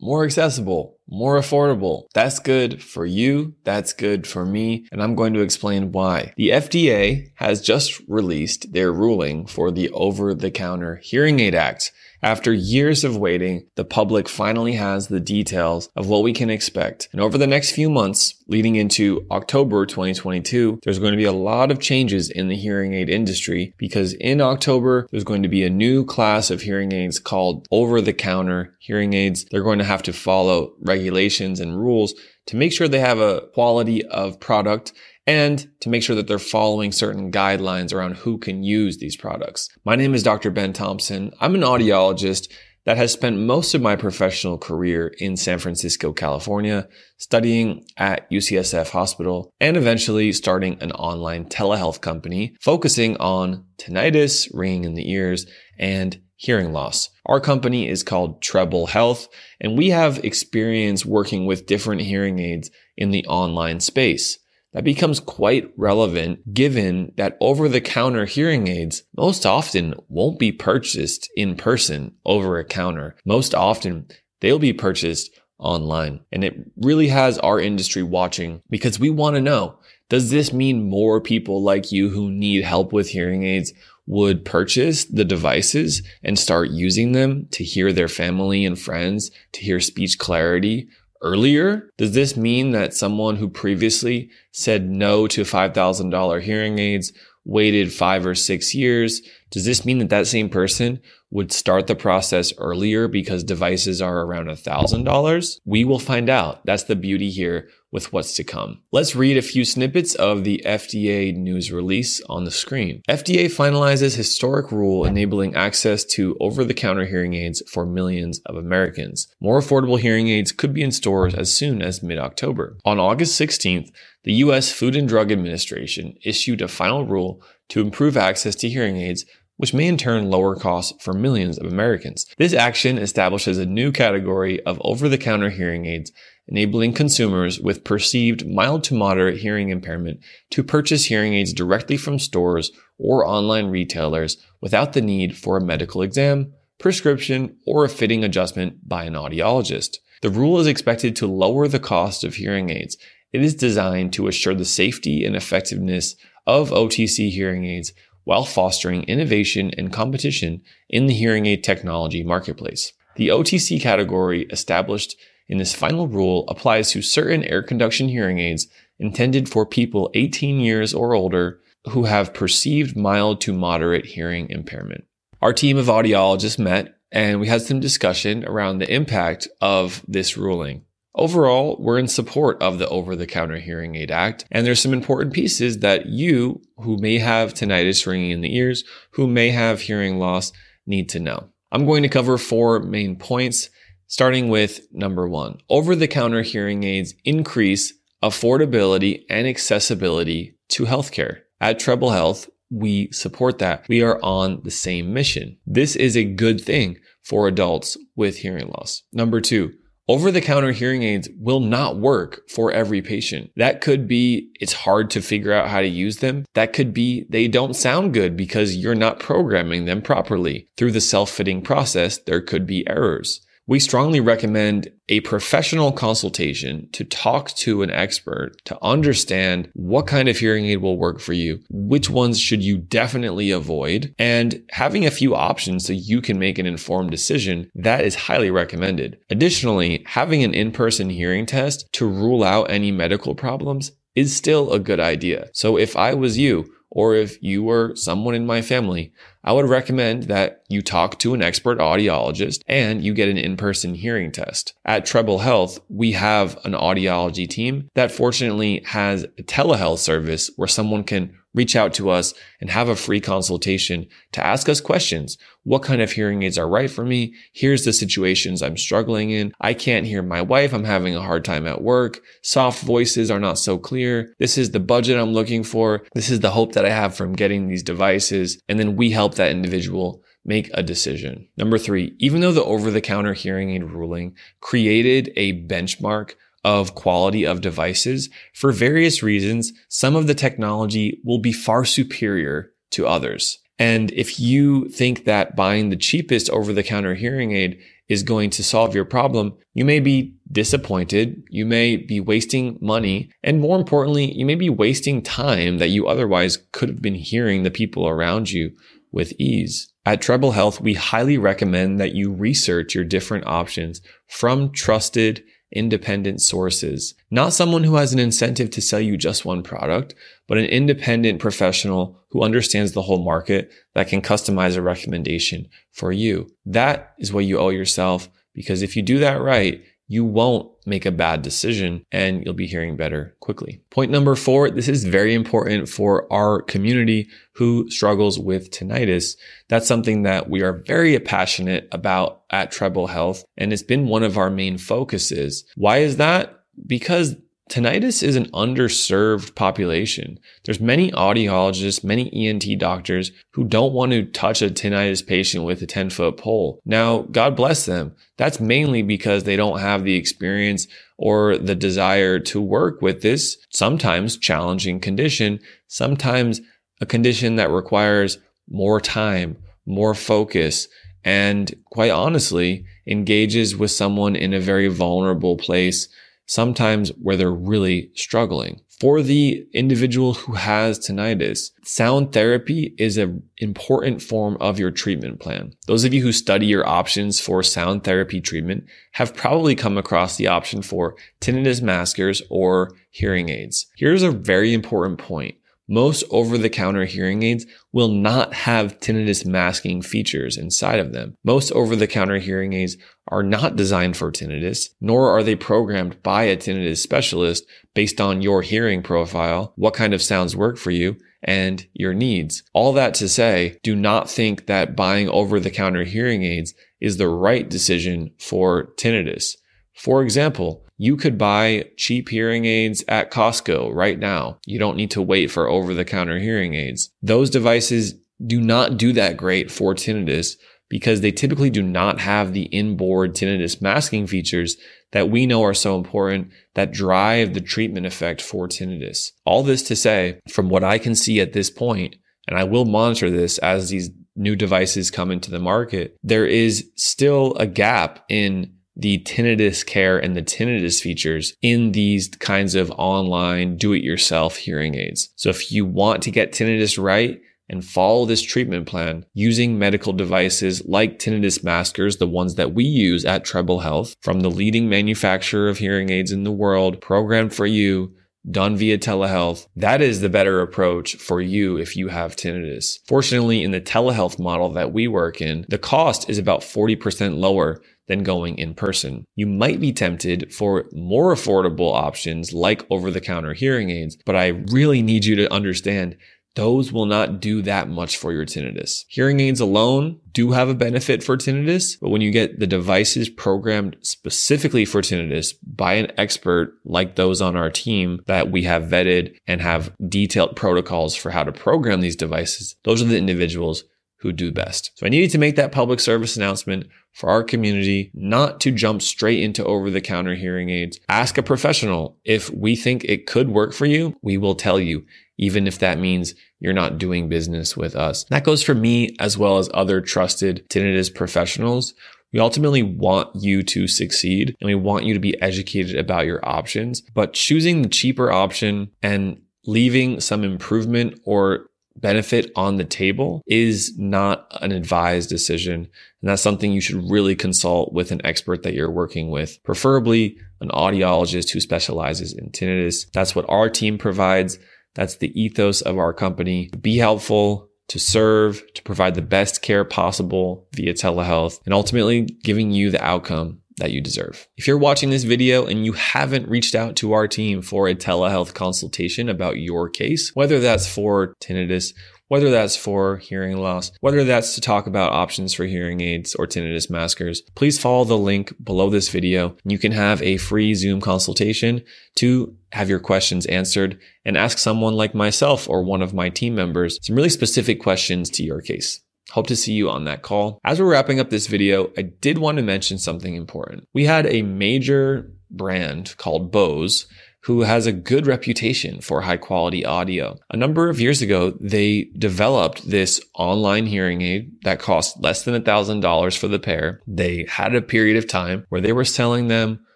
more accessible, more affordable. That's good for you. That's good for me. And I'm going to explain why. The FDA has just released their ruling for the over the counter hearing aid act. After years of waiting, the public finally has the details of what we can expect. And over the next few months, leading into October 2022, there's going to be a lot of changes in the hearing aid industry because in October, there's going to be a new class of hearing aids called over the counter hearing aids. They're going to have to follow regulations and rules to make sure they have a quality of product and to make sure that they're following certain guidelines around who can use these products. My name is Dr. Ben Thompson. I'm an audiologist that has spent most of my professional career in San Francisco, California, studying at UCSF Hospital, and eventually starting an online telehealth company focusing on tinnitus, ringing in the ears, and hearing loss. Our company is called Treble Health, and we have experience working with different hearing aids in the online space. That becomes quite relevant given that over the counter hearing aids most often won't be purchased in person over a counter. Most often they'll be purchased online. And it really has our industry watching because we want to know, does this mean more people like you who need help with hearing aids would purchase the devices and start using them to hear their family and friends, to hear speech clarity earlier? Does this mean that someone who previously said no to $5,000 hearing aids waited five or six years? Does this mean that that same person would start the process earlier because devices are around $1,000? We will find out. That's the beauty here with what's to come. Let's read a few snippets of the FDA news release on the screen. FDA finalizes historic rule enabling access to over-the-counter hearing aids for millions of Americans. More affordable hearing aids could be in stores as soon as mid-October. On August 16th, the U.S. Food and Drug Administration issued a final rule to improve access to hearing aids which may in turn lower costs for millions of Americans. This action establishes a new category of over-the-counter hearing aids, enabling consumers with perceived mild to moderate hearing impairment to purchase hearing aids directly from stores or online retailers without the need for a medical exam, prescription, or a fitting adjustment by an audiologist. The rule is expected to lower the cost of hearing aids. It is designed to assure the safety and effectiveness of OTC hearing aids while fostering innovation and competition in the hearing aid technology marketplace. The OTC category established in this final rule applies to certain air conduction hearing aids intended for people 18 years or older who have perceived mild to moderate hearing impairment. Our team of audiologists met and we had some discussion around the impact of this ruling. Overall, we're in support of the Over the Counter Hearing Aid Act, and there's some important pieces that you, who may have tinnitus ringing in the ears, who may have hearing loss, need to know. I'm going to cover four main points, starting with number one. Over the counter hearing aids increase affordability and accessibility to healthcare. At Treble Health, we support that. We are on the same mission. This is a good thing for adults with hearing loss. Number two, over the counter hearing aids will not work for every patient. That could be it's hard to figure out how to use them. That could be they don't sound good because you're not programming them properly. Through the self-fitting process, there could be errors we strongly recommend a professional consultation to talk to an expert to understand what kind of hearing aid will work for you, which ones should you definitely avoid, and having a few options so you can make an informed decision, that is highly recommended. Additionally, having an in-person hearing test to rule out any medical problems is still a good idea. So if I was you, or if you were someone in my family, I would recommend that you talk to an expert audiologist and you get an in-person hearing test. At Treble Health, we have an audiology team that fortunately has a telehealth service where someone can reach out to us and have a free consultation to ask us questions. What kind of hearing aids are right for me? Here's the situations I'm struggling in. I can't hear my wife. I'm having a hard time at work. Soft voices are not so clear. This is the budget I'm looking for. This is the hope that I have from getting these devices. And then we help that individual make a decision. Number three, even though the over the counter hearing aid ruling created a benchmark of quality of devices, for various reasons, some of the technology will be far superior to others. And if you think that buying the cheapest over the counter hearing aid is going to solve your problem, you may be disappointed. You may be wasting money. And more importantly, you may be wasting time that you otherwise could have been hearing the people around you with ease. At Treble Health, we highly recommend that you research your different options from trusted independent sources, not someone who has an incentive to sell you just one product, but an independent professional who understands the whole market that can customize a recommendation for you. That is what you owe yourself because if you do that right, you won't make a bad decision and you'll be hearing better quickly. Point number four, this is very important for our community who struggles with tinnitus. That's something that we are very passionate about at Treble Health. And it's been one of our main focuses. Why is that? Because tinnitus is an underserved population. There's many audiologists, many ENT doctors who don't want to touch a tinnitus patient with a 10 foot pole. Now, God bless them. That's mainly because they don't have the experience or the desire to work with this sometimes challenging condition, sometimes a condition that requires more time, more focus, and quite honestly, engages with someone in a very vulnerable place sometimes where they're really struggling. For the individual who has tinnitus, sound therapy is an important form of your treatment plan. Those of you who study your options for sound therapy treatment have probably come across the option for tinnitus maskers or hearing aids. Here's a very important point. Most over the counter hearing aids will not have tinnitus masking features inside of them. Most over the counter hearing aids are not designed for tinnitus, nor are they programmed by a tinnitus specialist based on your hearing profile, what kind of sounds work for you, and your needs. All that to say, do not think that buying over the counter hearing aids is the right decision for tinnitus. For example, you could buy cheap hearing aids at Costco right now. You don't need to wait for over the counter hearing aids. Those devices do not do that great for tinnitus because they typically do not have the inboard tinnitus masking features that we know are so important that drive the treatment effect for tinnitus. All this to say, from what I can see at this point, and I will monitor this as these new devices come into the market, there is still a gap in the tinnitus care and the tinnitus features in these kinds of online do it yourself hearing aids. So if you want to get tinnitus right, and follow this treatment plan using medical devices like tinnitus maskers, the ones that we use at Treble Health from the leading manufacturer of hearing aids in the world, programmed for you, done via telehealth. That is the better approach for you if you have tinnitus. Fortunately, in the telehealth model that we work in, the cost is about 40% lower than going in person. You might be tempted for more affordable options like over the counter hearing aids, but I really need you to understand those will not do that much for your tinnitus. Hearing aids alone do have a benefit for tinnitus, but when you get the devices programmed specifically for tinnitus by an expert like those on our team that we have vetted and have detailed protocols for how to program these devices, those are the individuals who do best. So I needed to make that public service announcement for our community not to jump straight into over the counter hearing aids. Ask a professional. If we think it could work for you, we will tell you, even if that means you're not doing business with us. That goes for me as well as other trusted tinnitus professionals. We ultimately want you to succeed and we want you to be educated about your options, but choosing the cheaper option and leaving some improvement or benefit on the table is not an advised decision. And that's something you should really consult with an expert that you're working with, preferably an audiologist who specializes in tinnitus. That's what our team provides. That's the ethos of our company. Be helpful, to serve, to provide the best care possible via telehealth, and ultimately giving you the outcome that you deserve. If you're watching this video and you haven't reached out to our team for a telehealth consultation about your case, whether that's for tinnitus, whether that's for hearing loss, whether that's to talk about options for hearing aids or tinnitus maskers, please follow the link below this video. You can have a free Zoom consultation to have your questions answered and ask someone like myself or one of my team members some really specific questions to your case. Hope to see you on that call. As we're wrapping up this video, I did want to mention something important. We had a major brand called Bose who has a good reputation for high quality audio. A number of years ago, they developed this online hearing aid that cost less than $1,000 for the pair. They had a period of time where they were selling them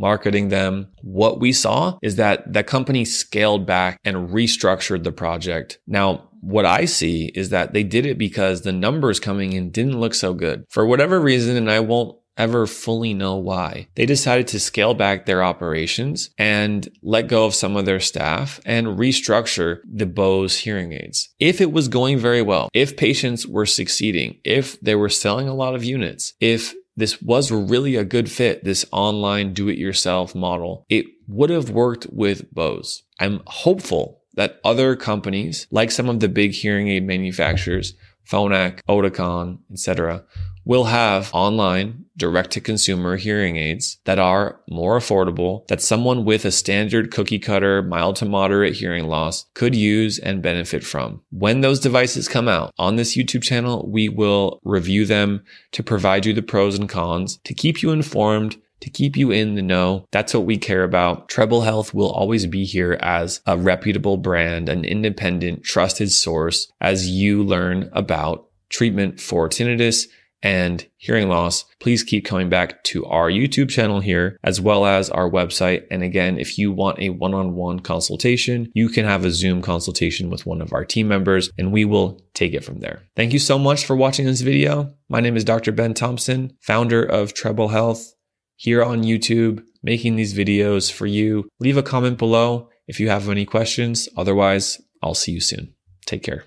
marketing them. What we saw is that the company scaled back and restructured the project. Now, what I see is that they did it because the numbers coming in didn't look so good. For whatever reason, and I won't ever fully know why. They decided to scale back their operations and let go of some of their staff and restructure the Bose hearing aids. If it was going very well, if patients were succeeding, if they were selling a lot of units, if this was really a good fit, this online do it yourself model, it would have worked with Bose. I'm hopeful that other companies, like some of the big hearing aid manufacturers, Phonak, Oticon, etc., will have online direct to consumer hearing aids that are more affordable that someone with a standard cookie cutter mild to moderate hearing loss could use and benefit from. When those devices come out on this YouTube channel, we will review them to provide you the pros and cons to keep you informed to keep you in the know. That's what we care about. Treble Health will always be here as a reputable brand, an independent, trusted source as you learn about treatment for tinnitus and hearing loss, please keep coming back to our YouTube channel here, as well as our website. And again, if you want a one on one consultation, you can have a Zoom consultation with one of our team members, and we will take it from there. Thank you so much for watching this video. My name is Dr. Ben Thompson, founder of Treble Health, here on YouTube, making these videos for you. Leave a comment below if you have any questions. Otherwise, I'll see you soon. Take care.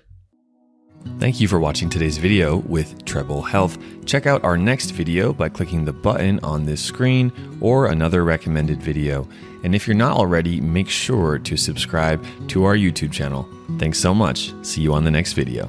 Thank you for watching today's video with Treble Health. Check out our next video by clicking the button on this screen or another recommended video. And if you're not already, make sure to subscribe to our YouTube channel. Thanks so much. See you on the next video.